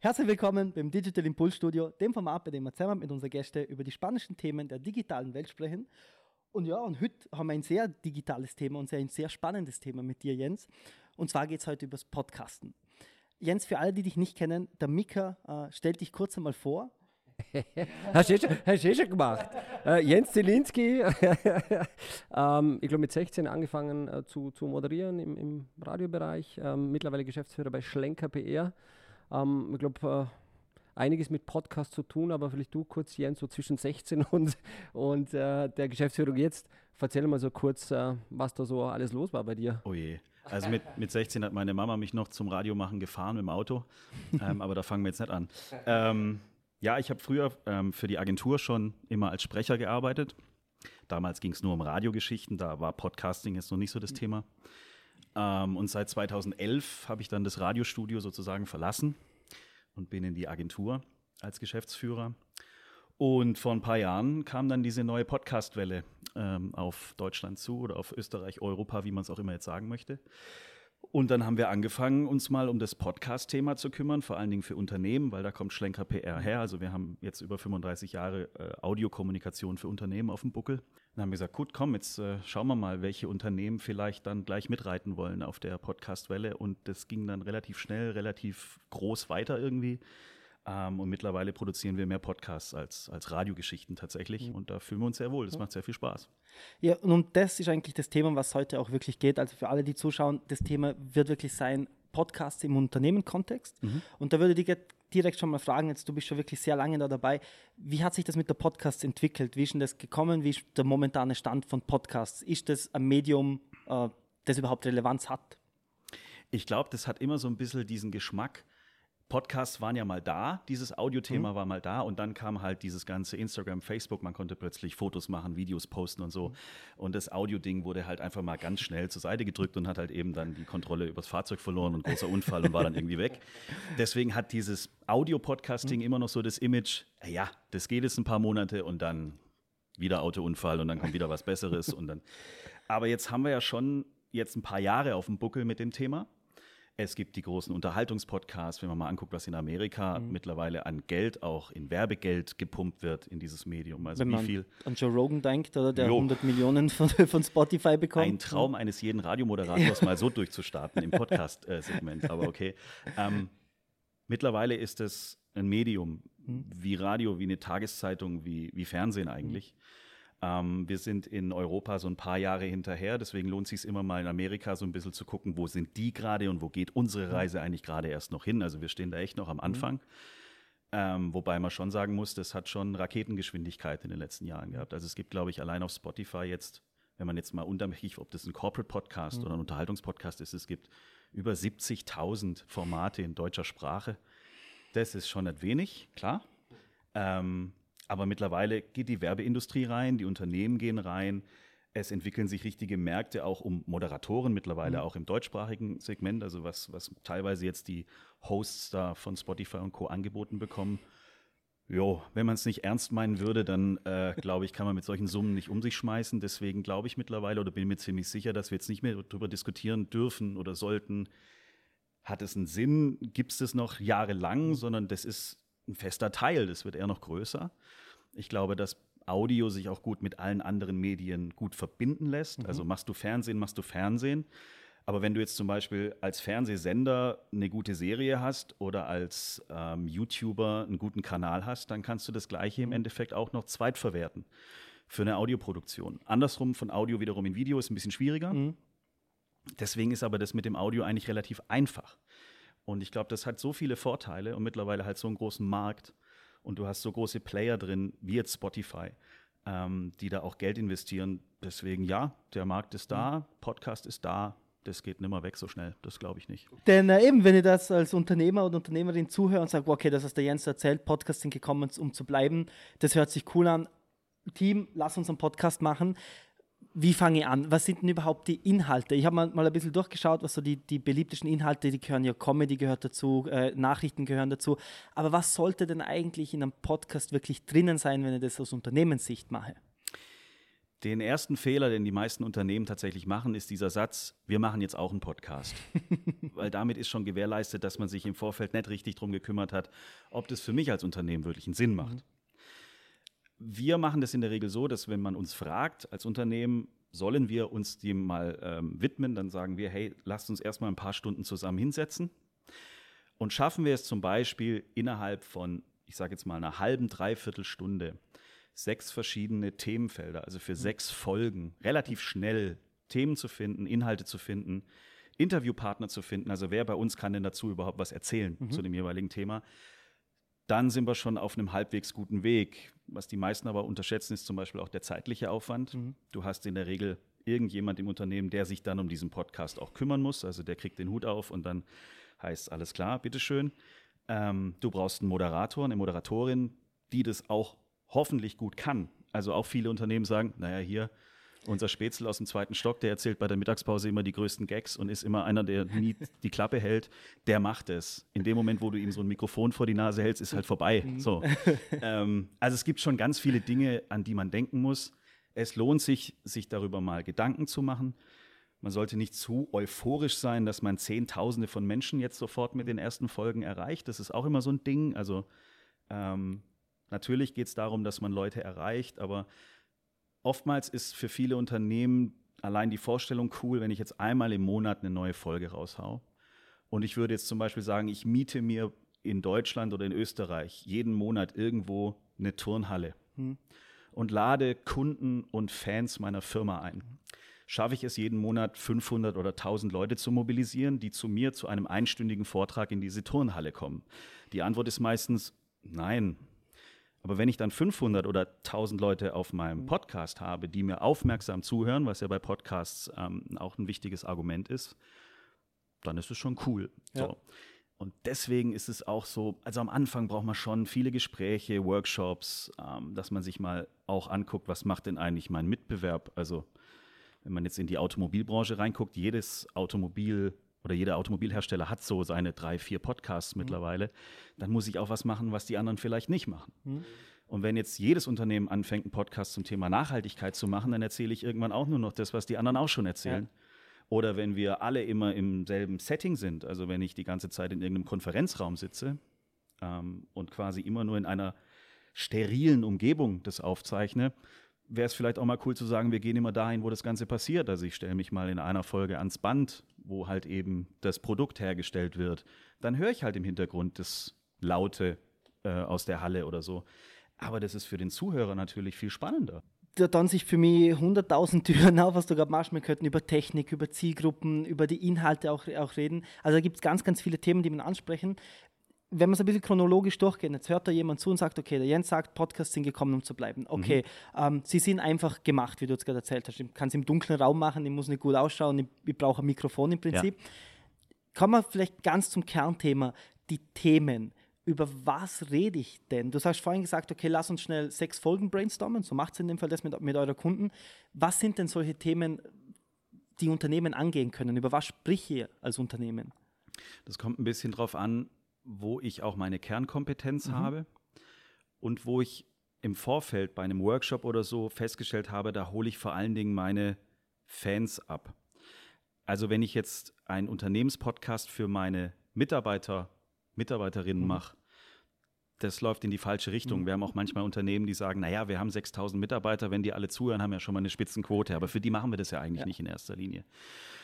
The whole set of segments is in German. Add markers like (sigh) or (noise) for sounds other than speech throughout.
Herzlich willkommen beim Digital Impulse Studio, dem Format, bei dem wir zusammen mit unseren Gästen über die spannendsten Themen der digitalen Welt sprechen. Und ja, und heute haben wir ein sehr digitales Thema und ein sehr spannendes Thema mit dir, Jens. Und zwar geht es heute über das Podcasten. Jens, für alle, die dich nicht kennen, der Mika äh, stellt dich kurz einmal vor. (laughs) hast, du eh schon, eh schon gemacht. Äh, Jens Zielinski, (laughs) ähm, ich glaube mit 16 angefangen äh, zu, zu moderieren im, im Radiobereich, ähm, mittlerweile Geschäftsführer bei Schlenker PR. Ähm, ich glaube, äh, einiges mit Podcast zu tun, aber vielleicht du kurz, Jens, so zwischen 16 (laughs) und, und äh, der Geschäftsführung jetzt. Erzähl mal so kurz, äh, was da so alles los war bei dir. Oh je. Also mit, mit 16 hat meine Mama mich noch zum Radiomachen gefahren mit dem Auto, ähm, aber da fangen wir jetzt nicht an. Ähm, ja, ich habe früher ähm, für die Agentur schon immer als Sprecher gearbeitet. Damals ging es nur um Radiogeschichten, da war Podcasting jetzt noch nicht so das Thema. Ähm, und seit 2011 habe ich dann das Radiostudio sozusagen verlassen und bin in die Agentur als Geschäftsführer. Und vor ein paar Jahren kam dann diese neue Podcastwelle ähm, auf Deutschland zu oder auf Österreich, Europa, wie man es auch immer jetzt sagen möchte. Und dann haben wir angefangen, uns mal um das Podcast-Thema zu kümmern, vor allen Dingen für Unternehmen, weil da kommt Schlenker PR her. Also wir haben jetzt über 35 Jahre äh, Audiokommunikation für Unternehmen auf dem Buckel. Dann haben wir gesagt, gut, komm, jetzt äh, schauen wir mal, welche Unternehmen vielleicht dann gleich mitreiten wollen auf der Podcast-Welle. Und das ging dann relativ schnell, relativ groß weiter irgendwie. Ähm, und mittlerweile produzieren wir mehr Podcasts als, als Radiogeschichten tatsächlich. Mhm. Und da fühlen wir uns sehr wohl. Das mhm. macht sehr viel Spaß. Ja, und das ist eigentlich das Thema, was heute auch wirklich geht. Also für alle, die zuschauen, das Thema wird wirklich sein, Podcasts im Unternehmenkontext. Mhm. Und da würde ich direkt schon mal fragen, jetzt du bist schon wirklich sehr lange da dabei, wie hat sich das mit der Podcast entwickelt? Wie ist denn das gekommen? Wie ist der momentane Stand von Podcasts? Ist das ein Medium, äh, das überhaupt Relevanz hat? Ich glaube, das hat immer so ein bisschen diesen Geschmack, Podcasts waren ja mal da, dieses Audiothema mhm. war mal da und dann kam halt dieses ganze Instagram, Facebook, man konnte plötzlich Fotos machen, Videos posten und so. Mhm. Und das Audio-Ding wurde halt einfach mal ganz schnell zur Seite gedrückt und hat halt eben dann die Kontrolle übers Fahrzeug verloren und großer Unfall und war dann irgendwie weg. (laughs) Deswegen hat dieses Audio-Podcasting mhm. immer noch so das Image, ja, das geht jetzt ein paar Monate und dann wieder Autounfall und dann kommt wieder was Besseres und dann. (laughs) Aber jetzt haben wir ja schon jetzt ein paar Jahre auf dem Buckel mit dem Thema. Es gibt die großen Unterhaltungspodcasts, wenn man mal anguckt, was in Amerika mhm. mittlerweile an Geld, auch in Werbegeld gepumpt wird in dieses Medium. Also wenn wie viel an Joe Rogan denkt, oder der jo. 100 Millionen von, von, Spotify bekommt. Ein Traum eines jeden Radiomoderators, mal so durchzustarten im Podcast-Segment. Aber okay. Ähm, mittlerweile ist es ein Medium mhm. wie Radio, wie eine Tageszeitung, wie, wie Fernsehen eigentlich. Mhm ähm, wir sind in Europa so ein paar Jahre hinterher, deswegen lohnt es sich immer mal in Amerika so ein bisschen zu gucken, wo sind die gerade und wo geht unsere Reise eigentlich gerade erst noch hin. Also wir stehen da echt noch am Anfang. Mhm. Ähm, wobei man schon sagen muss, das hat schon Raketengeschwindigkeit in den letzten Jahren gehabt. Also es gibt, glaube ich, allein auf Spotify jetzt, wenn man jetzt mal untermächtig, ob das ein Corporate Podcast mhm. oder ein Unterhaltungspodcast ist, es gibt über 70.000 Formate in deutscher Sprache. Das ist schon nicht wenig, klar. Ähm, aber mittlerweile geht die Werbeindustrie rein, die Unternehmen gehen rein. Es entwickeln sich richtige Märkte auch um Moderatoren mittlerweile, mhm. auch im deutschsprachigen Segment, also was, was teilweise jetzt die Hosts da von Spotify und Co. angeboten bekommen. Jo, wenn man es nicht ernst meinen würde, dann äh, glaube ich, kann man mit solchen Summen nicht um sich schmeißen. Deswegen glaube ich mittlerweile oder bin mir ziemlich sicher, dass wir jetzt nicht mehr darüber diskutieren dürfen oder sollten, hat es einen Sinn, gibt es das noch jahrelang, sondern das ist ein fester Teil, das wird eher noch größer. Ich glaube, dass Audio sich auch gut mit allen anderen Medien gut verbinden lässt. Mhm. Also machst du Fernsehen, machst du Fernsehen. Aber wenn du jetzt zum Beispiel als Fernsehsender eine gute Serie hast oder als ähm, YouTuber einen guten Kanal hast, dann kannst du das Gleiche im mhm. Endeffekt auch noch zweitverwerten für eine Audioproduktion. Andersrum von Audio wiederum in Video ist ein bisschen schwieriger. Mhm. Deswegen ist aber das mit dem Audio eigentlich relativ einfach. Und ich glaube, das hat so viele Vorteile und mittlerweile halt so einen großen Markt und du hast so große Player drin, wie jetzt Spotify, ähm, die da auch Geld investieren. Deswegen ja, der Markt ist da, Podcast ist da, das geht nimmer weg so schnell. Das glaube ich nicht. Denn äh, eben, wenn ich das als Unternehmer oder Unternehmerin zuhöre und sage, okay, das ist der Jens erzählt, Podcasting gekommen, um zu bleiben, das hört sich cool an. Team, lass uns einen Podcast machen wie fange ich an? Was sind denn überhaupt die Inhalte? Ich habe mal, mal ein bisschen durchgeschaut, was so die, die beliebtesten Inhalte, die gehören ja Comedy gehört dazu, äh, Nachrichten gehören dazu. Aber was sollte denn eigentlich in einem Podcast wirklich drinnen sein, wenn ich das aus Unternehmenssicht mache? Den ersten Fehler, den die meisten Unternehmen tatsächlich machen, ist dieser Satz, wir machen jetzt auch einen Podcast. (laughs) Weil damit ist schon gewährleistet, dass man sich im Vorfeld nicht richtig darum gekümmert hat, ob das für mich als Unternehmen wirklich einen Sinn macht. Mhm. Wir machen das in der Regel so, dass wenn man uns fragt als Unternehmen, sollen wir uns dem mal ähm, widmen, dann sagen wir, hey, lasst uns erstmal ein paar Stunden zusammen hinsetzen. Und schaffen wir es zum Beispiel innerhalb von, ich sage jetzt mal, einer halben, dreiviertel Stunde, sechs verschiedene Themenfelder, also für mhm. sechs Folgen, relativ schnell Themen zu finden, Inhalte zu finden, Interviewpartner zu finden. Also wer bei uns kann denn dazu überhaupt was erzählen mhm. zu dem jeweiligen Thema? Dann sind wir schon auf einem halbwegs guten Weg. Was die meisten aber unterschätzen, ist zum Beispiel auch der zeitliche Aufwand. Mhm. Du hast in der Regel irgendjemand im Unternehmen, der sich dann um diesen Podcast auch kümmern muss. Also der kriegt den Hut auf und dann heißt alles klar, bitteschön. Ähm, du brauchst einen Moderator, eine Moderatorin, die das auch hoffentlich gut kann. Also auch viele Unternehmen sagen, naja, hier unser Spätzle aus dem zweiten Stock, der erzählt bei der Mittagspause immer die größten Gags und ist immer einer, der nie (laughs) die Klappe hält, der macht es. In dem Moment, wo du ihm so ein Mikrofon vor die Nase hältst, ist halt vorbei. Mhm. So. (laughs) ähm, also es gibt schon ganz viele Dinge, an die man denken muss. Es lohnt sich, sich darüber mal Gedanken zu machen. Man sollte nicht zu euphorisch sein, dass man Zehntausende von Menschen jetzt sofort mit den ersten Folgen erreicht. Das ist auch immer so ein Ding. Also ähm, Natürlich geht es darum, dass man Leute erreicht, aber oftmals ist für viele Unternehmen allein die Vorstellung cool, wenn ich jetzt einmal im Monat eine neue Folge raushau. Und ich würde jetzt zum Beispiel sagen, ich miete mir in Deutschland oder in Österreich jeden Monat irgendwo eine Turnhalle hm. und lade Kunden und Fans meiner Firma ein. Schaffe ich es jeden Monat 500 oder 1000 Leute zu mobilisieren, die zu mir zu einem einstündigen Vortrag in diese Turnhalle kommen? Die Antwort ist meistens nein, aber wenn ich dann 500 oder 1000 Leute auf meinem mhm. Podcast habe, die mir aufmerksam zuhören, was ja bei Podcasts ähm, auch ein wichtiges Argument ist, dann ist es schon cool. Ja. So. Und deswegen ist es auch so, also am Anfang braucht man schon viele Gespräche, Workshops, ähm, dass man sich mal auch anguckt, was macht denn eigentlich mein Mitbewerb? Also wenn man jetzt in die Automobilbranche reinguckt, jedes Automobil oder jeder Automobilhersteller hat so seine drei, vier Podcasts mhm. mittlerweile, dann muss ich auch was machen, was die anderen vielleicht nicht machen. Mhm. Und wenn jetzt jedes Unternehmen anfängt, einen Podcast zum Thema Nachhaltigkeit zu machen, dann erzähle ich irgendwann auch nur noch das, was die anderen auch schon erzählen. Ja. Oder wenn wir alle immer im selben Setting sind, also wenn ich die ganze Zeit in irgendeinem Konferenzraum sitze ähm, und quasi immer nur in einer sterilen Umgebung das aufzeichne, wäre es vielleicht auch mal cool zu sagen, wir gehen immer dahin, wo das Ganze passiert. Also ich stelle mich mal in einer Folge ans Band, wo halt eben das Produkt hergestellt wird. Dann höre ich halt im Hintergrund das Laute äh, aus der Halle oder so. Aber das ist für den Zuhörer natürlich viel spannender. Da dann sich für mich 100.000 Türen auf, was du gerade machst. Wir könnten über Technik, über Zielgruppen, über die Inhalte auch, auch reden. Also da gibt es ganz, ganz viele Themen, die man ansprechen wenn man es ein bisschen chronologisch durchgeht, jetzt hört da jemand zu und sagt, okay, der Jens sagt, Podcasts sind gekommen, um zu bleiben. Okay, mhm. ähm, sie sind einfach gemacht, wie du jetzt gerade erzählt hast. Ich kann es im dunklen Raum machen, ich muss nicht gut ausschauen, ich, ich brauche ein Mikrofon im Prinzip. Ja. Kommen wir vielleicht ganz zum Kernthema, die Themen. Über was rede ich denn? Du hast vorhin gesagt, okay, lass uns schnell sechs Folgen brainstormen, so macht es in dem Fall das mit, mit eurer Kunden. Was sind denn solche Themen, die Unternehmen angehen können? Über was sprich ihr als Unternehmen? Das kommt ein bisschen drauf an, wo ich auch meine Kernkompetenz mhm. habe und wo ich im Vorfeld bei einem Workshop oder so festgestellt habe, da hole ich vor allen Dingen meine Fans ab. Also wenn ich jetzt einen Unternehmenspodcast für meine Mitarbeiter, Mitarbeiterinnen mhm. mache, das läuft in die falsche Richtung. Mhm. Wir haben auch manchmal Unternehmen, die sagen, naja, wir haben 6000 Mitarbeiter, wenn die alle zuhören, haben wir ja schon mal eine Spitzenquote. Aber für die machen wir das ja eigentlich ja. nicht in erster Linie.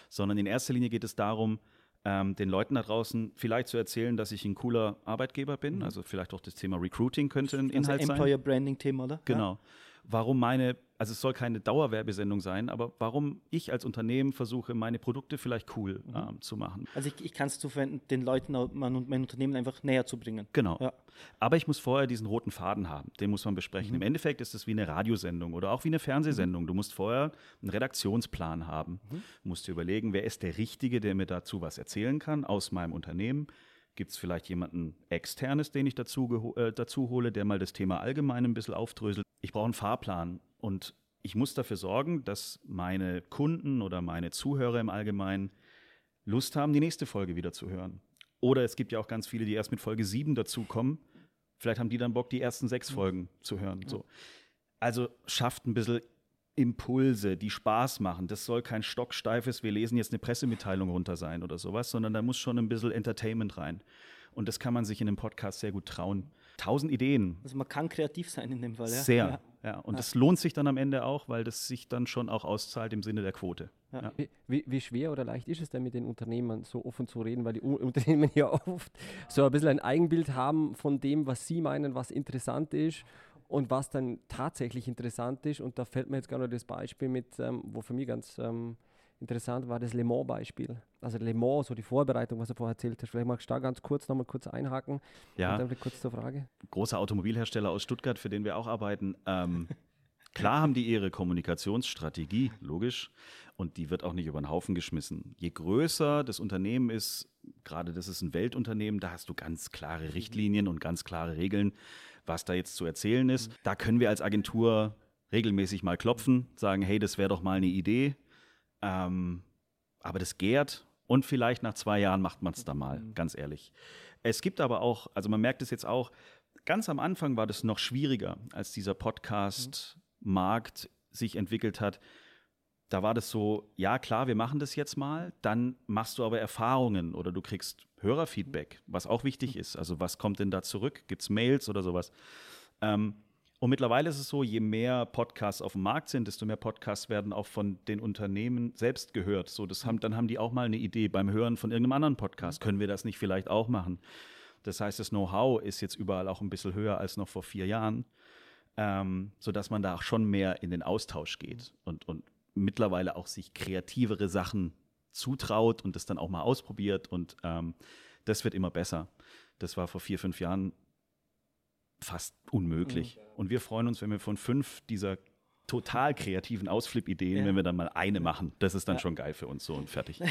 Sondern in erster Linie geht es darum, ähm, den Leuten da draußen vielleicht zu erzählen, dass ich ein cooler Arbeitgeber bin. Mhm. Also vielleicht auch das Thema Recruiting könnte ein Inhalt Employer sein. Employer Branding Thema, oder? Genau. Ja. Warum meine, also es soll keine Dauerwerbesendung sein, aber warum ich als Unternehmen versuche, meine Produkte vielleicht cool mhm. ähm, zu machen. Also ich, ich kann es zuwenden, den Leuten mein, mein Unternehmen einfach näher zu bringen. Genau. Ja. Aber ich muss vorher diesen roten Faden haben, den muss man besprechen. Mhm. Im Endeffekt ist es wie eine Radiosendung oder auch wie eine Fernsehsendung. Du musst vorher einen Redaktionsplan haben. Mhm. Du musst dir überlegen, wer ist der Richtige, der mir dazu was erzählen kann aus meinem Unternehmen. Gibt es vielleicht jemanden externes, den ich dazu, äh, dazu hole, der mal das Thema allgemein ein bisschen aufdröselt? Ich brauche einen Fahrplan und ich muss dafür sorgen, dass meine Kunden oder meine Zuhörer im Allgemeinen Lust haben, die nächste Folge wieder zu hören. Oder es gibt ja auch ganz viele, die erst mit Folge 7 dazukommen. Vielleicht haben die dann Bock, die ersten sechs Folgen zu hören. So. Also schafft ein bisschen Impulse, die Spaß machen. Das soll kein stocksteifes, wir lesen jetzt eine Pressemitteilung runter sein oder sowas, sondern da muss schon ein bisschen Entertainment rein. Und das kann man sich in einem Podcast sehr gut trauen. Tausend Ideen. Also man kann kreativ sein in dem Fall, ja? Sehr, ja. Ja. Und ja. das lohnt sich dann am Ende auch, weil das sich dann schon auch auszahlt im Sinne der Quote. Ja. Wie, wie, schwer oder leicht ist es denn mit den Unternehmern so offen zu reden, weil die U Unternehmen (laughs) ja oft so ein bisschen ein Eigenbild haben von dem, was sie meinen, was interessant ist und was dann tatsächlich interessant ist. Und da fällt mir jetzt gerade das Beispiel mit, ähm, wo für mich ganz ähm, interessant war, das Le Mans-Beispiel. Also Le Mans, so die Vorbereitung, was du vorher erzählt hast. Vielleicht magst du da ganz kurz nochmal kurz einhaken. Ja. Und dann kurz zur Frage. Großer Automobilhersteller aus Stuttgart, für den wir auch arbeiten. Ähm, (laughs) klar haben die ihre Kommunikationsstrategie, logisch. Und die wird auch nicht über den Haufen geschmissen. Je größer das Unternehmen ist, gerade das ist ein Weltunternehmen, da hast du ganz klare Richtlinien und ganz klare Regeln, was da jetzt zu erzählen ist. Da können wir als Agentur regelmäßig mal klopfen, sagen, hey, das wäre doch mal eine Idee. Ähm, aber das gärt und vielleicht nach zwei Jahren macht man es da mal, mhm. ganz ehrlich. Es gibt aber auch, also man merkt es jetzt auch, ganz am Anfang war das noch schwieriger, als dieser Podcast-Markt sich entwickelt hat. Da war das so, ja klar, wir machen das jetzt mal, dann machst du aber Erfahrungen oder du kriegst Hörerfeedback, was auch wichtig mhm. ist. Also was kommt denn da zurück? Gibt es Mails oder sowas? Ähm, und mittlerweile ist es so, je mehr Podcasts auf dem Markt sind, desto mehr Podcasts werden auch von den Unternehmen selbst gehört. So, das haben, dann haben die auch mal eine Idee beim Hören von irgendeinem anderen Podcast. Können wir das nicht vielleicht auch machen? Das heißt, das Know-how ist jetzt überall auch ein bisschen höher als noch vor vier Jahren, ähm, sodass man da auch schon mehr in den Austausch geht und, und mittlerweile auch sich kreativere Sachen zutraut und das dann auch mal ausprobiert. Und ähm, das wird immer besser. Das war vor vier, fünf Jahren fast unmöglich. Mhm. Und wir freuen uns, wenn wir von fünf dieser total kreativen Ausflip-Ideen, ja. wenn wir dann mal eine machen. Das ist dann ja. schon geil für uns so und fertig. (laughs)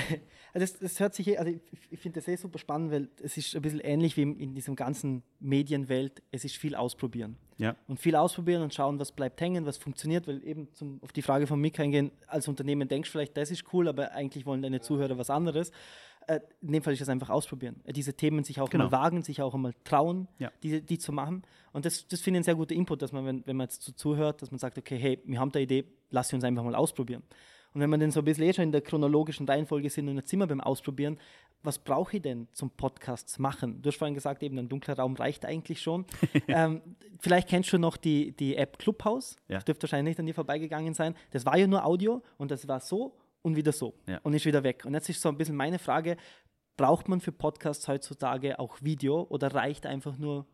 Also das, das hört sich, also ich, ich finde das eh super spannend, weil es ist ein bisschen ähnlich wie in diesem ganzen Medienwelt. Es ist viel ausprobieren. Ja. Und viel ausprobieren und schauen, was bleibt hängen, was funktioniert, weil eben zum, auf die Frage von Mick eingehen, als Unternehmen denkst du vielleicht, das ist cool, aber eigentlich wollen deine Zuhörer was anderes in dem Fall ist es einfach ausprobieren. Äh, diese Themen sich auch genau. mal wagen, sich auch einmal trauen, ja. die, die zu machen. Und das, das finde ich ein sehr guter Input, dass man, wenn, wenn man jetzt so zuhört, dass man sagt, okay, hey, wir haben da Idee, lass sie uns einfach mal ausprobieren. Und wenn man dann so ein bisschen eh schon in der chronologischen Reihenfolge sind und jetzt sind wir beim Ausprobieren, was brauche ich denn zum Podcasts machen? Du hast vorhin gesagt, eben ein dunkler Raum reicht eigentlich schon. (laughs) ähm, vielleicht kennst du noch die, die App Clubhouse. Ja. Das dürfte wahrscheinlich nicht an dir vorbeigegangen sein. Das war ja nur Audio und das war so und wieder so ja. und ist wieder weg. Und jetzt ist so ein bisschen meine Frage, braucht man für Podcasts heutzutage auch Video oder reicht einfach nur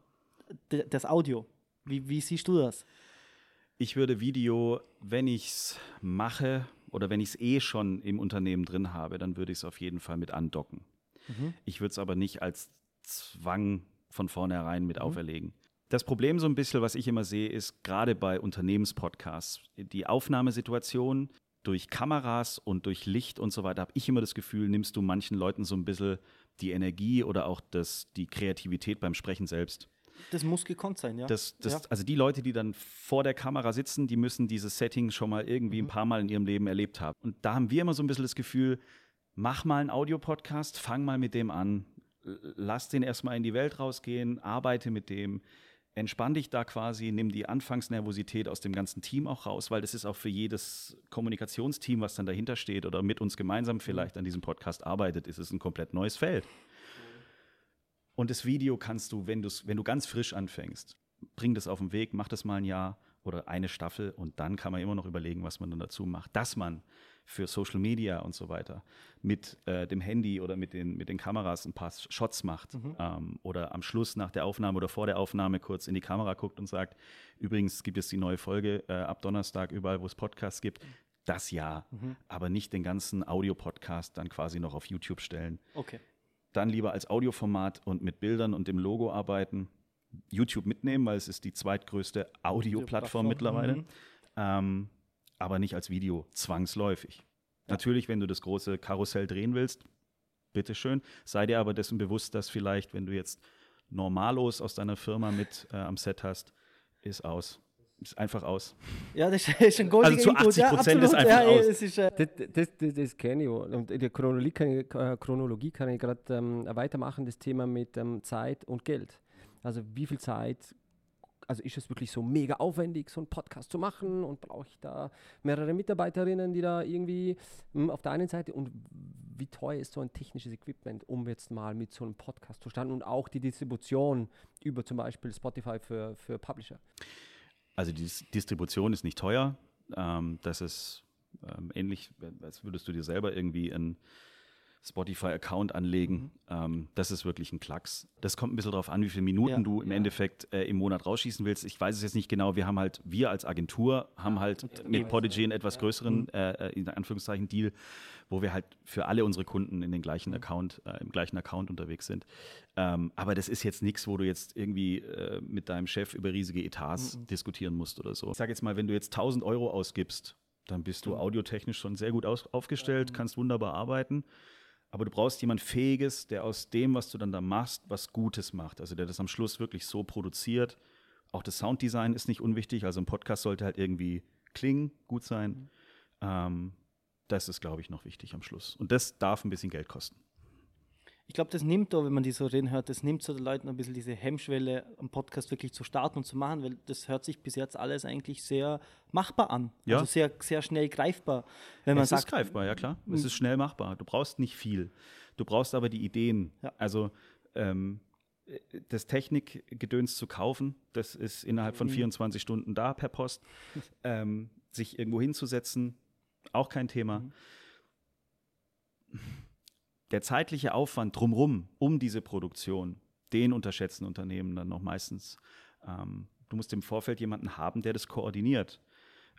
das Audio? Wie, wie siehst du das? Ich würde Video, wenn ich es mache oder wenn ich es eh schon im Unternehmen drin habe, dann würde ich es auf jeden Fall mit andocken. Mhm. Ich würde es aber nicht als Zwang von vornherein mit mhm. auferlegen. Das Problem so ein bisschen, was ich immer sehe, ist gerade bei Unternehmenspodcasts, die Aufnahmesituation durch Kameras und durch Licht und so weiter, habe ich immer das Gefühl, nimmst du manchen Leuten so ein bisschen die Energie oder auch das, die Kreativität beim Sprechen selbst. Das muss gekonnt sein, ja. Das, das, ja. Also die Leute, die dann vor der Kamera sitzen, die müssen dieses Setting schon mal irgendwie mhm. ein paar Mal in ihrem Leben erlebt haben. Und da haben wir immer so ein bisschen das Gefühl, mach mal einen Audiopodcast, fang mal mit dem an, lass den erstmal in die Welt rausgehen, arbeite mit dem, entspann dich da quasi, nimm die Anfangsnervosität aus dem ganzen Team auch raus, weil das ist auch für jedes Kommunikationsteam, was dann dahinter steht oder mit uns gemeinsam vielleicht an diesem Podcast arbeitet, ist es ein komplett neues Feld. Und das Video kannst du, wenn, wenn du ganz frisch anfängst, bring das auf den Weg, mach das mal ein Jahr oder eine Staffel und dann kann man immer noch überlegen, was man dann dazu macht. Dass man für Social Media und so weiter mit äh, dem Handy oder mit den, mit den Kameras ein paar Shots macht mhm. ähm, oder am Schluss nach der Aufnahme oder vor der Aufnahme kurz in die Kamera guckt und sagt, übrigens gibt es die neue Folge äh, ab Donnerstag überall, wo es Podcasts gibt. Das ja, mhm. aber nicht den ganzen Audio-Podcast dann quasi noch auf YouTube stellen. Okay. Dann lieber als Audioformat und mit Bildern und dem Logo arbeiten. YouTube mitnehmen, weil es ist die zweitgrößte Audio-Plattform mittlerweile. Mhm. Ähm, aber nicht als Video zwangsläufig. Ja. Natürlich, wenn du das große Karussell drehen willst, bitteschön. Sei dir aber dessen bewusst, dass vielleicht, wenn du jetzt Normalos aus deiner Firma mit äh, am Set hast, ist aus. Ist einfach aus. Ja, das ist ein goldiger Also zu 80 Prozent ja, ist einfach ja, aus. Ist, äh das, das, das, das kenne ich. Und in der Chronologie kann ich, äh, Chronologie kann ich gerade ähm, weitermachen, das Thema mit ähm, Zeit und Geld. Also wie viel Zeit also ist es wirklich so mega aufwendig, so einen Podcast zu machen und brauche ich da mehrere Mitarbeiterinnen, die da irgendwie mh, hm, auf der einen Seite und wie teuer ist so ein technisches Equipment, um jetzt mal mit so einem Podcast zu starten und auch die Distribution über zum Beispiel Spotify für, für Publisher? Also die Distribution ist nicht teuer. Ähm, das ist ähm, ähnlich, als würdest du dir selber irgendwie ein Spotify-Account anlegen. Mhm. Ähm, das ist wirklich ein Klacks. Das kommt ein bisschen darauf an, wie viele Minuten ja, du im ja. Endeffekt äh, im Monat rausschießen willst. Ich weiß es jetzt nicht genau. Wir haben halt, wir als Agentur haben halt mit Podigy einen etwas größeren, mhm. äh, äh, in Anführungszeichen, Deal, wo wir halt für alle unsere Kunden in den gleichen mhm. Account, äh, im gleichen Account unterwegs sind. Ähm, aber das ist jetzt nichts, wo du jetzt irgendwie äh, mit deinem Chef über riesige Etats mhm. diskutieren musst oder so. Ich sage jetzt mal, wenn du jetzt 1000 Euro ausgibst, dann bist du audiotechnisch schon sehr gut aufgestellt, kannst wunderbar arbeiten. Aber du brauchst jemand Fähiges, der aus dem, was du dann da machst, was Gutes macht. Also der das am Schluss wirklich so produziert. Auch das Sounddesign ist nicht unwichtig. Also ein Podcast sollte halt irgendwie klingen, gut sein. Mhm. Ähm, das ist, glaube ich, noch wichtig am Schluss. Und das darf ein bisschen Geld kosten ich glaube, das nimmt da, wenn man die so reden hört, das nimmt so den Leuten ein bisschen diese Hemmschwelle, einen Podcast wirklich zu starten und zu machen, weil das hört sich bis jetzt alles eigentlich sehr machbar an. Ja. Also sehr, sehr schnell greifbar. Wenn man es sagt, ist greifbar, ja klar. Es hm. ist schnell machbar. Du brauchst nicht viel. Du brauchst aber die Ideen. Ja. Also ähm, das Technikgedöns zu kaufen, das ist innerhalb von 24 mhm. Stunden da per Post. (laughs) ähm, sich irgendwo hinzusetzen, auch kein Thema. Mhm der zeitliche Aufwand drumherum, um diese Produktion, den unterschätzen Unternehmen dann noch meistens. Ähm, du musst im Vorfeld jemanden haben, der das koordiniert.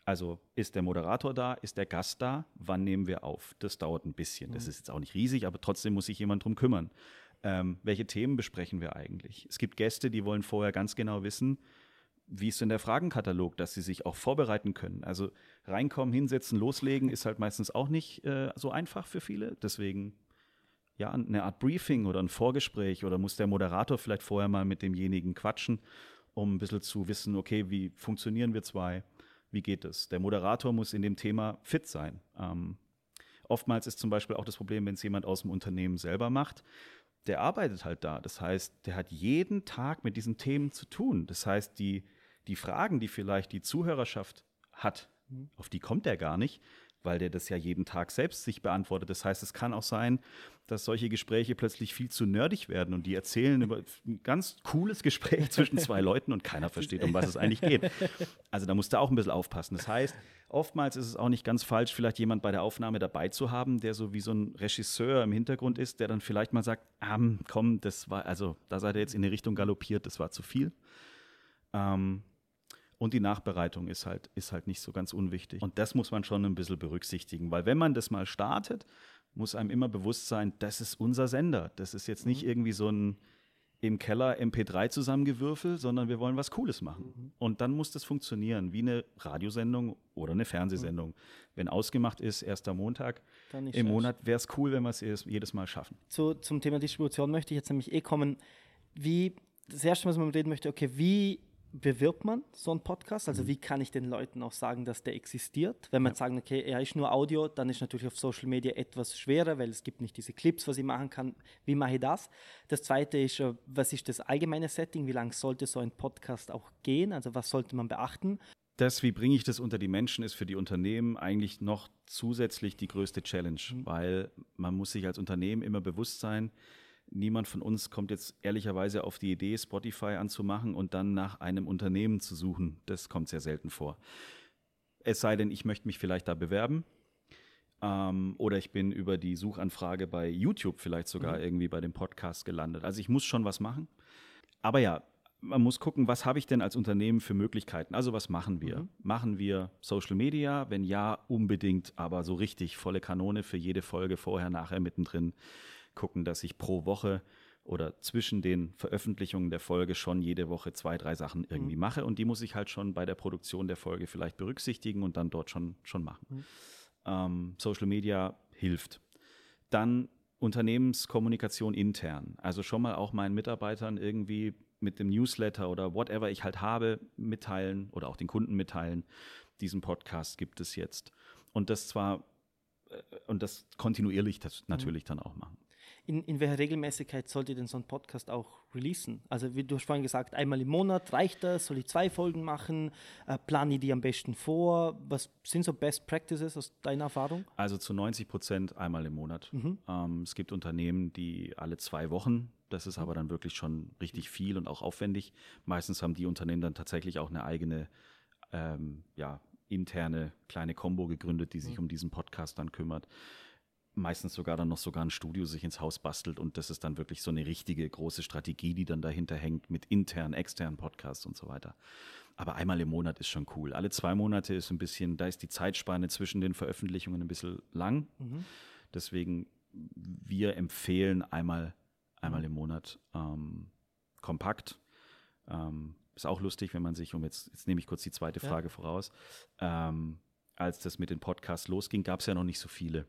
Also ist der Moderator da, ist der Gast da, wann nehmen wir auf? Das dauert ein bisschen. Das mhm. ist jetzt auch nicht riesig, aber trotzdem muss sich jemand drum kümmern. Ähm, welche Themen besprechen wir eigentlich? Es gibt Gäste, die wollen vorher ganz genau wissen, wie ist denn der Fragenkatalog, dass sie sich auch vorbereiten können. Also reinkommen, hinsetzen, loslegen ist halt meistens auch nicht äh, so einfach für viele. Deswegen ja, eine Art Briefing oder ein Vorgespräch oder muss der Moderator vielleicht vorher mal mit demjenigen quatschen, um ein bisschen zu wissen, okay, wie funktionieren wir zwei, wie geht es? Der Moderator muss in dem Thema fit sein. Ähm, oftmals ist zum Beispiel auch das Problem, wenn es jemand aus dem Unternehmen selber macht, der arbeitet halt da. Das heißt, der hat jeden Tag mit diesen Themen zu tun. Das heißt, die, die Fragen, die vielleicht die Zuhörerschaft hat, mhm. auf die kommt er gar nicht, weil der das ja jeden Tag selbst sich beantwortet. Das heißt, es kann auch sein, dass solche Gespräche plötzlich viel zu nerdig werden und die erzählen über ein ganz cooles Gespräch (laughs) zwischen zwei Leuten und keiner versteht, um was es eigentlich geht. Also da musst du auch ein bisschen aufpassen. Das heißt, oftmals ist es auch nicht ganz falsch, vielleicht jemand bei der Aufnahme dabei zu haben, der so wie so ein Regisseur im Hintergrund ist, der dann vielleicht mal sagt, ah, komm, das war, also da seid ihr jetzt in die Richtung galoppiert, das war zu viel. Ähm, und die Nachbereitung ist halt, ist halt nicht so ganz unwichtig. Und das muss man schon ein bisschen berücksichtigen, weil wenn man das mal startet, muss einem immer bewusst sein, das ist unser Sender. Das ist jetzt nicht mhm. irgendwie so ein im Keller MP3 zusammengewürfel, sondern wir wollen was Cooles machen. Mhm. Und dann muss das funktionieren, wie eine Radiosendung oder eine Fernsehsendung. Mhm. Wenn ausgemacht ist, erster Montag im schlecht. Monat, wäre es cool, wenn wir es jedes Mal schaffen. Zu, zum Thema Distribution möchte ich jetzt nämlich eh kommen. Wie, das erste, was man reden möchte, okay, wie bewirbt man so einen Podcast? Also mhm. wie kann ich den Leuten auch sagen, dass der existiert? Wenn man ja. sagt, okay, er ist nur Audio, dann ist natürlich auf Social Media etwas schwerer, weil es gibt nicht diese Clips, was ich machen kann. Wie mache ich das? Das Zweite ist, äh, was ist das allgemeine Setting? Wie lange sollte so ein Podcast auch gehen? Also was sollte man beachten? Das, wie bringe ich das unter die Menschen, ist für die Unternehmen eigentlich noch zusätzlich die größte Challenge, mhm. weil man muss sich als Unternehmen immer bewusst sein, niemand von uns kommt jetzt ehrlicherweise auf die Idee, Spotify anzumachen und dann nach einem Unternehmen zu suchen. Das kommt sehr selten vor. Es sei denn, ich möchte mich vielleicht da bewerben. Ähm, oder ich bin über die Suchanfrage bei YouTube vielleicht sogar mhm. irgendwie bei dem Podcast gelandet. Also ich muss schon was machen. Aber ja, man muss gucken, was habe ich denn als Unternehmen für Möglichkeiten? Also was machen wir? Mhm. Machen wir Social Media? Wenn ja, unbedingt, aber so richtig volle Kanone für jede Folge vorher, nachher, mittendrin gucken, dass ich pro Woche oder zwischen den Veröffentlichungen der Folge schon jede Woche zwei, drei Sachen irgendwie mhm. mache. Und die muss ich halt schon bei der Produktion der Folge vielleicht berücksichtigen und dann dort schon, schon machen. Mhm. Ähm, Social Media hilft. Dann Unternehmenskommunikation intern. Also schon mal auch meinen Mitarbeitern irgendwie mit dem Newsletter oder whatever ich halt habe, mitteilen oder auch den Kunden mitteilen. Diesen Podcast gibt es jetzt. Und das zwar, äh, und das kontinuierlich das natürlich mhm. dann auch machen. In, in welcher Regelmäßigkeit sollte denn so ein Podcast auch releasen? Also wie du hast vorhin gesagt, einmal im Monat reicht das? Soll ich zwei Folgen machen? Äh, plane ich die am besten vor? Was sind so Best Practices aus deiner Erfahrung? Also zu 90 Prozent einmal im Monat. Mhm. Ähm, es gibt Unternehmen, die alle zwei Wochen das ist aber dann wirklich schon richtig viel und auch aufwendig. Meistens haben die Unternehmen dann tatsächlich auch eine eigene ähm, ja, interne kleine Combo gegründet, die sich mhm. um diesen Podcast dann kümmert. Meistens sogar dann noch sogar ein Studio sich ins Haus bastelt und das ist dann wirklich so eine richtige große Strategie, die dann dahinter hängt mit internen, externen Podcasts und so weiter. Aber einmal im Monat ist schon cool. Alle zwei Monate ist ein bisschen, da ist die Zeitspanne zwischen den Veröffentlichungen ein bisschen lang. Mhm. Deswegen, wir empfehlen einmal, einmal mhm. im Monat ähm, kompakt. Ähm, ist auch lustig, wenn man sich, um jetzt, jetzt nehme ich kurz die zweite Frage ja. voraus, ähm, als das mit den Podcasts losging, gab es ja noch nicht so viele.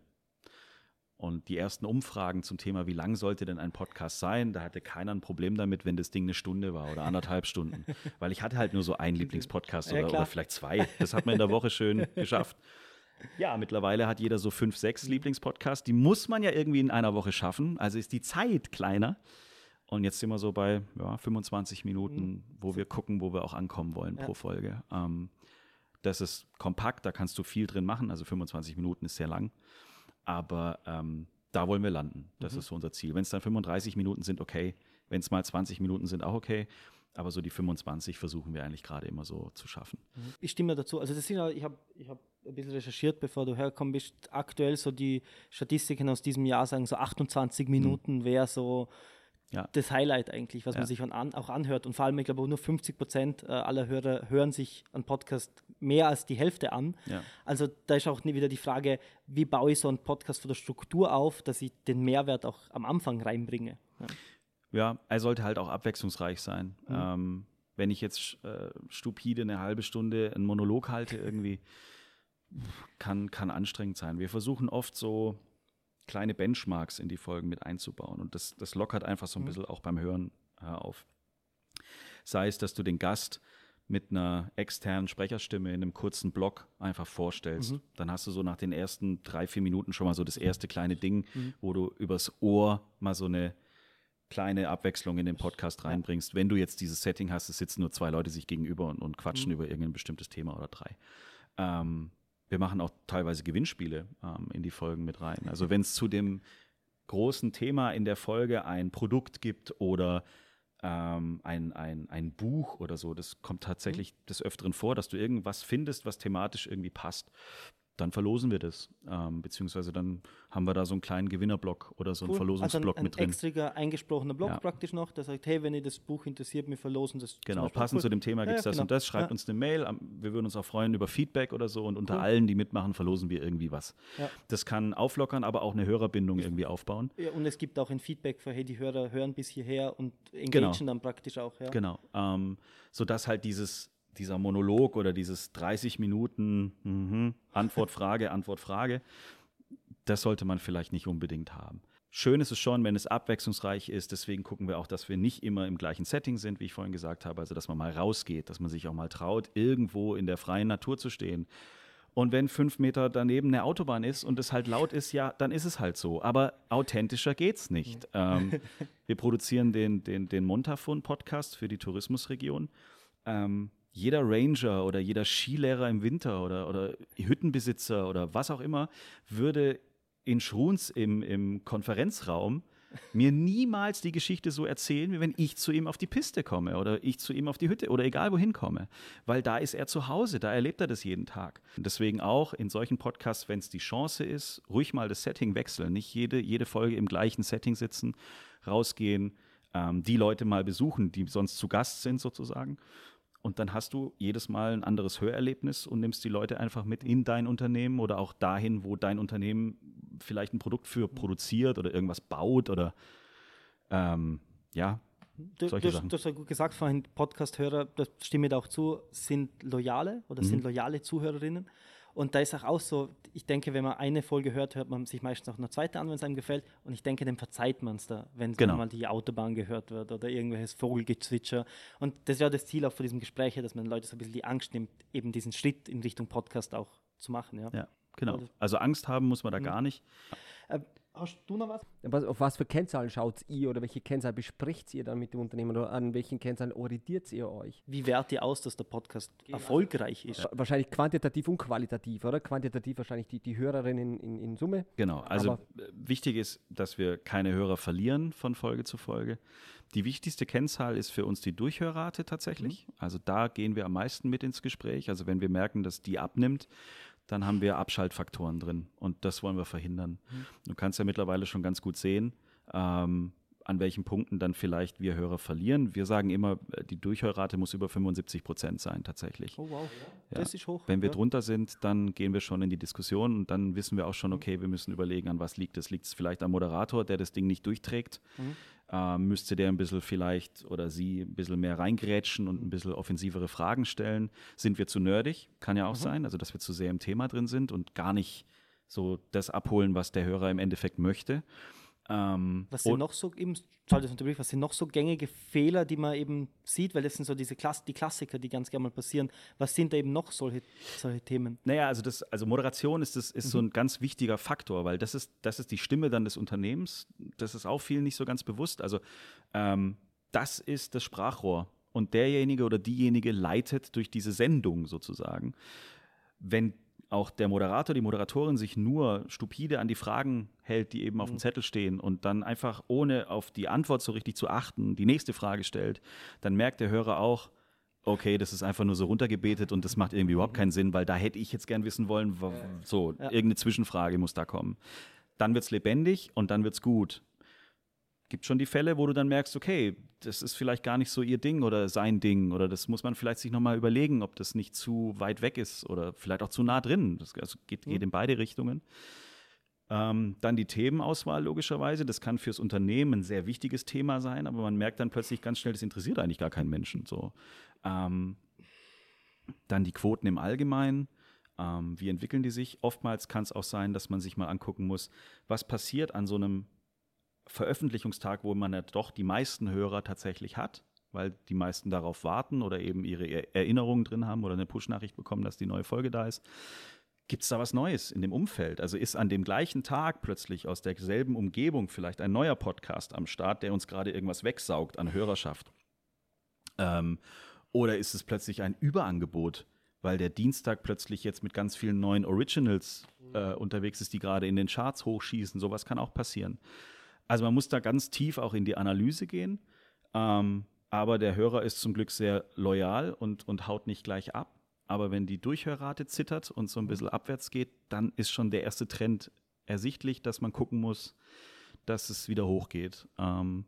Und die ersten Umfragen zum Thema, wie lang sollte denn ein Podcast sein, da hatte keiner ein Problem damit, wenn das Ding eine Stunde war oder anderthalb Stunden. (laughs) Weil ich hatte halt nur so einen Lieblingspodcast ja, oder, oder, vielleicht zwei. Das hat man in der Woche schön (laughs) geschafft. Ja, mittlerweile hat jeder so fünf, sechs Lieblingspodcasts. Die muss man ja irgendwie in einer Woche schaffen. Also ist die Zeit kleiner. Und jetzt sind wir so bei ja, 25 Minuten, mhm. wo wir gucken, wo wir auch ankommen wollen ja. pro Folge. Ähm, das ist kompakt, da kannst du viel drin machen. Also 25 Minuten ist sehr lang. Aber ähm, da wollen wir landen. Das mhm. ist so unser Ziel. Wenn es dann 35 Minuten sind, okay. Wenn es mal 20 Minuten sind, auch okay. Aber so die 25 versuchen wir eigentlich gerade immer so zu schaffen. Mhm. Ich stimme dazu. Also das sind, ich habe ich hab ein bisschen recherchiert, bevor du herkommst. bist. Aktuell so die Statistiken aus diesem Jahr sagen, so 28 mhm. Minuten mhm. wäre so ja. das Highlight eigentlich, was ja. man sich an, auch anhört. Und vor allem, ich glaube, nur 50 Prozent äh, aller Hörer hören sich einen Podcast mehr als die Hälfte an. Ja. Also da ist auch wieder die Frage, wie baue ich so einen Podcast von der Struktur auf, dass ich den Mehrwert auch am Anfang reinbringe. Ja, er sollte halt auch abwechslungsreich sein. Mhm. Ähm, wenn ich jetzt äh, stupide eine halbe Stunde einen Monolog halte, irgendwie kann, kann anstrengend sein. Wir versuchen oft so kleine Benchmarks in die Folgen mit einzubauen. Und das, das lockert einfach so ein mhm. bisschen auch beim Hören äh, auf. Sei es, dass du den Gast mit einer externen Sprecherstimme in einem kurzen Block einfach vorstellst. Mhm. Dann hast du so nach den ersten drei, vier Minuten schon mal so das erste kleine Ding, mhm. wo du übers Ohr mal so eine kleine Abwechslung in den Podcast reinbringst. Wenn du jetzt dieses Setting hast, es sitzen nur zwei Leute sich gegenüber und, und quatschen mhm. über irgendein bestimmtes Thema oder drei. Ähm, wir machen auch teilweise Gewinnspiele ähm, in die Folgen mit rein. Also wenn es zu dem großen Thema in der Folge ein Produkt gibt oder ähm, ein, ein, ein Buch oder so, das kommt tatsächlich mhm. des Öfteren vor, dass du irgendwas findest, was thematisch irgendwie passt dann verlosen wir das. Ähm, beziehungsweise dann haben wir da so einen kleinen Gewinnerblock oder so einen Verlosungsblock also ein, mit drin. Ein extra eingesprochener Block ja. praktisch noch, der sagt, hey, wenn ihr das Buch interessiert, wir verlosen das. Genau, passend cool. zu dem Thema gibt es ja, das genau. und das. Schreibt uns eine Mail. Wir würden uns auch freuen über Feedback oder so und unter cool. allen, die mitmachen, verlosen wir irgendwie was. Das kann auflockern, aber auch eine Hörerbindung irgendwie aufbauen. Ja, und es gibt auch ein Feedback für, hey, die Hörer hören bis hierher und engagieren genau. dann praktisch auch. Genau, ähm, sodass halt dieses dieser Monolog oder dieses 30 Minuten mhm, Antwort, Frage, (laughs) Antwort, Frage, das sollte man vielleicht nicht unbedingt haben. Schön ist es schon, wenn es abwechslungsreich ist. Deswegen gucken wir auch, dass wir nicht immer im gleichen Setting sind, wie ich vorhin gesagt habe. Also, dass man mal rausgeht, dass man sich auch mal traut, irgendwo in der freien Natur zu stehen. Und wenn fünf Meter daneben eine Autobahn ist und es halt laut ist, ja, dann ist es halt so. Aber authentischer geht's nicht. ähm, (laughs) wir produzieren den, den, den Montafon-Podcast für die Tourismusregion. Ähm, jeder Ranger oder jeder Skilehrer im Winter oder, oder Hüttenbesitzer oder was auch immer würde in Schruns im, im Konferenzraum mir niemals die Geschichte so erzählen, wie wenn ich zu ihm auf die Piste komme oder ich zu ihm auf die Hütte oder egal wohin komme. Weil da ist er zu Hause, da erlebt er das jeden Tag. Und deswegen auch in solchen Podcasts, wenn es die Chance ist, ruhig mal das Setting wechseln. Nicht jede, jede Folge im gleichen Setting sitzen, rausgehen, ähm, die Leute mal besuchen, die sonst zu Gast sind sozusagen und dann hast du jedes Mal ein anderes Hörerlebnis und nimmst die Leute einfach mit in dein Unternehmen oder auch dahin, wo dein Unternehmen vielleicht ein Produkt für produziert oder irgendwas baut oder ähm, ja. Du, solche du, Sachen. du hast ja gut gesagt vorhin, Podcast-Hörer, das stimme da auch zu, sind loyale oder mhm. sind loyale Zuhörerinnen. Und da ist auch, auch so, ich denke, wenn man eine Folge hört, hört man sich meistens auch eine zweite an, wenn es einem gefällt. Und ich denke, dem verzeiht man es da, wenn genau. mal die Autobahn gehört wird oder irgendwelches Vogelgezwitscher. Und das ist ja das Ziel auch von diesem Gespräch, dass man Leute so ein bisschen die Angst nimmt, eben diesen Schritt in Richtung Podcast auch zu machen. Ja, ja genau. Also Angst haben muss man da mhm. gar nicht. Hast du noch was? was auf was für Kennzahlen schaut ihr oder welche Kennzahlen bespricht ihr dann mit dem Unternehmen oder an welchen Kennzahlen orientiert ihr euch? Wie wehrt ihr aus, dass der Podcast erfolgreich ist? Wahrscheinlich quantitativ und qualitativ, oder? Quantitativ wahrscheinlich die, die Hörerinnen in, in Summe. Genau, also Aber- äh, wichtig ist, dass wir keine Hörer verlieren von Folge zu Folge. Die wichtigste Kennzahl ist für uns die Durchhörrate tatsächlich. Also da gehen wir am meisten mit ins Gespräch. Also wenn wir merken, dass die abnimmt, dann haben wir Abschaltfaktoren drin und das wollen wir verhindern. Du kannst ja mittlerweile schon ganz gut sehen, ähm, an welchen Punkten dann vielleicht wir Hörer verlieren. Wir sagen immer, äh, die Durchhörrate muss über 75 Prozent sein tatsächlich. Oh wow, Ja. das ist hoch. Wenn wir ja. drunter sind, dann gehen wir schon in die Diskussion und dann wissen wir auch schon, okay, wir müssen überlegen, an was liegt es. Liegt es vielleicht am Moderator, der das Ding nicht durchträgt? Mhm. Ähm, müsste der ein bisschen vielleicht oder sie ein bisschen mehr reingrätschen und ein bisschen offensivere Fragen stellen? Sind wir zu nerdig? Kann ja auch Mhm. sein, also dass wir zu sehr im Thema drin sind und gar nicht so das abholen, was der Hörer im Endeffekt möchte. Ähm, Was sind noch so eben, sorry, das was sind noch so gängige Fehler, die man eben sieht, weil das sind so diese Klass die Klassiker, die ganz gerne mal passieren. Was sind da eben noch solche, solche Themen? Naja, also das, also Moderation ist, das, ist so ein ganz wichtiger Faktor, weil das ist, das ist die Stimme dann des Unternehmens. Das ist auch vielen nicht so ganz bewusst. Also ähm, das ist das Sprachrohr. Und derjenige oder diejenige leitet durch diese Sendung sozusagen. Wenn auch der Moderator, die Moderatorin sich nur stupide an die Fragen hält, die eben auf dem Zettel stehen und dann einfach ohne auf die Antwort so richtig zu achten, die nächste Frage stellt, dann merkt der Hörer auch, okay, das ist einfach nur so runtergebetet und das macht irgendwie überhaupt keinen Sinn, weil da hätte ich jetzt gern wissen wollen, so, irgendeine Zwischenfrage muss da kommen. Dann wird es lebendig und dann wird es gut. Gibt schon die Fälle, wo du dann merkst, okay, das ist vielleicht gar nicht so ihr Ding oder sein Ding oder das muss man vielleicht sich nochmal überlegen, ob das nicht zu weit weg ist oder vielleicht auch zu nah drin. Das also geht, geht in beide Richtungen. Ähm, dann die Themenauswahl logischerweise. Das kann fürs Unternehmen ein sehr wichtiges Thema sein, aber man merkt dann plötzlich ganz schnell, das interessiert eigentlich gar keinen Menschen. So. Ähm, dann die Quoten im Allgemeinen. Ähm, wie entwickeln die sich? Oftmals kann es auch sein, dass man sich mal angucken muss, was passiert an so einem Veröffentlichungstag, wo man ja doch die meisten Hörer tatsächlich hat, weil die meisten darauf warten oder eben ihre Er- Erinnerungen drin haben oder eine Push-Nachricht bekommen, dass die neue Folge da ist. Gibt es da was Neues in dem Umfeld? Also ist an dem gleichen Tag plötzlich aus derselben Umgebung vielleicht ein neuer Podcast am Start, der uns gerade irgendwas wegsaugt an Hörerschaft? Ähm, oder ist es plötzlich ein Überangebot, weil der Dienstag plötzlich jetzt mit ganz vielen neuen Originals äh, unterwegs ist, die gerade in den Charts hochschießen? Sowas kann auch passieren. Also man muss da ganz tief auch in die Analyse gehen. Ähm, aber der Hörer ist zum Glück sehr loyal und, und haut nicht gleich ab. Aber wenn die Durchhörrate zittert und so ein bisschen abwärts geht, dann ist schon der erste Trend ersichtlich, dass man gucken muss, dass es wieder hochgeht. Ähm,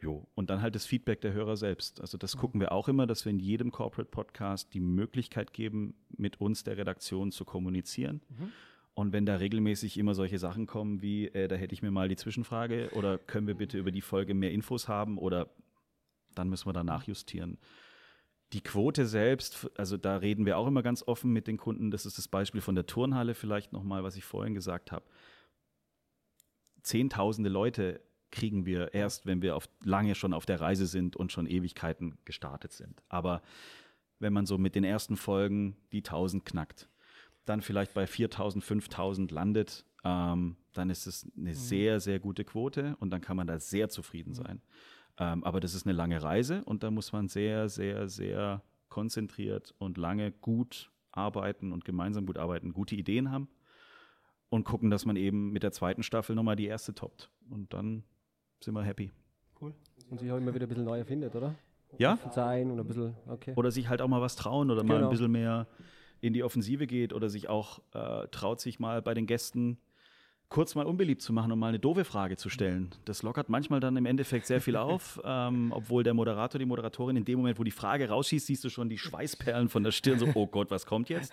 jo. Und dann halt das Feedback der Hörer selbst. Also das gucken wir auch immer, dass wir in jedem Corporate Podcast die Möglichkeit geben, mit uns der Redaktion zu kommunizieren. Und wenn da regelmäßig immer solche Sachen kommen wie, äh, da hätte ich mir mal die Zwischenfrage oder können wir bitte über die Folge mehr Infos haben oder dann müssen wir da nachjustieren. Die Quote selbst, also da reden wir auch immer ganz offen mit den Kunden. Das ist das Beispiel von der Turnhalle vielleicht nochmal, was ich vorhin gesagt habe. Zehntausende Leute kriegen wir erst, wenn wir auf, lange schon auf der Reise sind und schon Ewigkeiten gestartet sind. Aber wenn man so mit den ersten Folgen die 1000 knackt, dann vielleicht bei 4000, 5000 landet, ähm, dann ist es eine sehr, sehr gute Quote und dann kann man da sehr zufrieden sein. Ähm, aber das ist eine lange Reise und da muss man sehr, sehr, sehr konzentriert und lange gut arbeiten und gemeinsam gut arbeiten, gute Ideen haben und gucken, dass man eben mit der zweiten Staffel nochmal die erste toppt. Und dann sind wir happy. Und sich auch immer wieder ein bisschen neu erfindet, oder? Ja? Sein und ein bisschen, okay. Oder sich halt auch mal was trauen oder mal Genau. ein bisschen mehr in die Offensive geht oder sich auch äh, traut, sich mal bei den Gästen kurz mal unbeliebt zu machen und mal eine doofe Frage zu stellen. Das lockert manchmal dann im Endeffekt sehr viel auf, (laughs) ähm, obwohl der Moderator, die Moderatorin in dem Moment, wo die Frage rausschießt, siehst du schon die Schweißperlen von der Stirn, so, oh Gott, was kommt jetzt?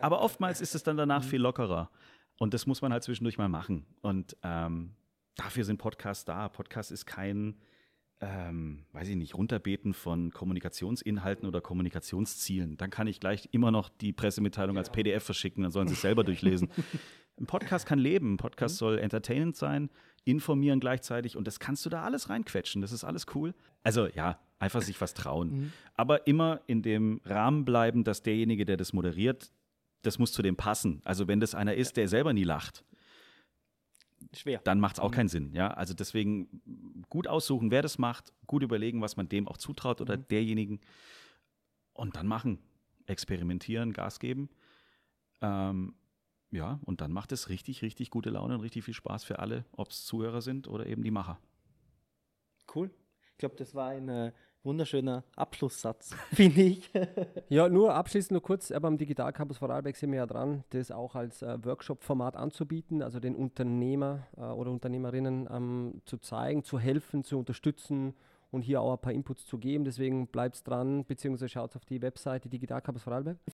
Aber oftmals ist es dann danach viel lockerer. Und das muss man halt zwischendurch mal machen. Und ähm, dafür sind Podcasts da. Podcast ist kein, ähm, weiß ich nicht, Runterbeten von Kommunikationsinhalten oder Kommunikationszielen. Dann kann ich gleich immer noch die Pressemitteilung als PDF verschicken, dann sollen sie es selber durchlesen. (laughs) Ein Podcast kann leben, ein Podcast soll entertainend sein, informieren gleichzeitig und das kannst du da alles reinquetschen, das ist alles cool. Also ja, einfach sich was trauen. Aber immer in dem Rahmen bleiben, dass derjenige, der das moderiert, das muss zu dem passen. Also wenn das einer ist, der selber nie lacht, schwer. dann macht es auch keinen Sinn. Ja? Also deswegen gut aussuchen, wer das macht, gut überlegen, was man dem auch zutraut oder derjenigen und dann machen. Experimentieren, Gas geben. Ähm, ja, und dann macht es richtig, richtig gute Laune und richtig viel Spaß für alle, ob es Zuhörer sind oder eben die Macher. Cool. Ich glaube, das war ein äh, wunderschöner Abschlusssatz, (laughs) finde ich. Ja, nur abschließend nur kurz, beim Digital Campus Vorarlberg sind wir ja dran, das auch als äh, Workshop-Format anzubieten, also den Unternehmer äh, oder Unternehmerinnen ähm, zu zeigen, zu helfen, zu unterstützen und hier auch ein paar Inputs zu geben. Deswegen bleibt dran, beziehungsweise schaut auf die Webseite Digital Campus Vorarlberg.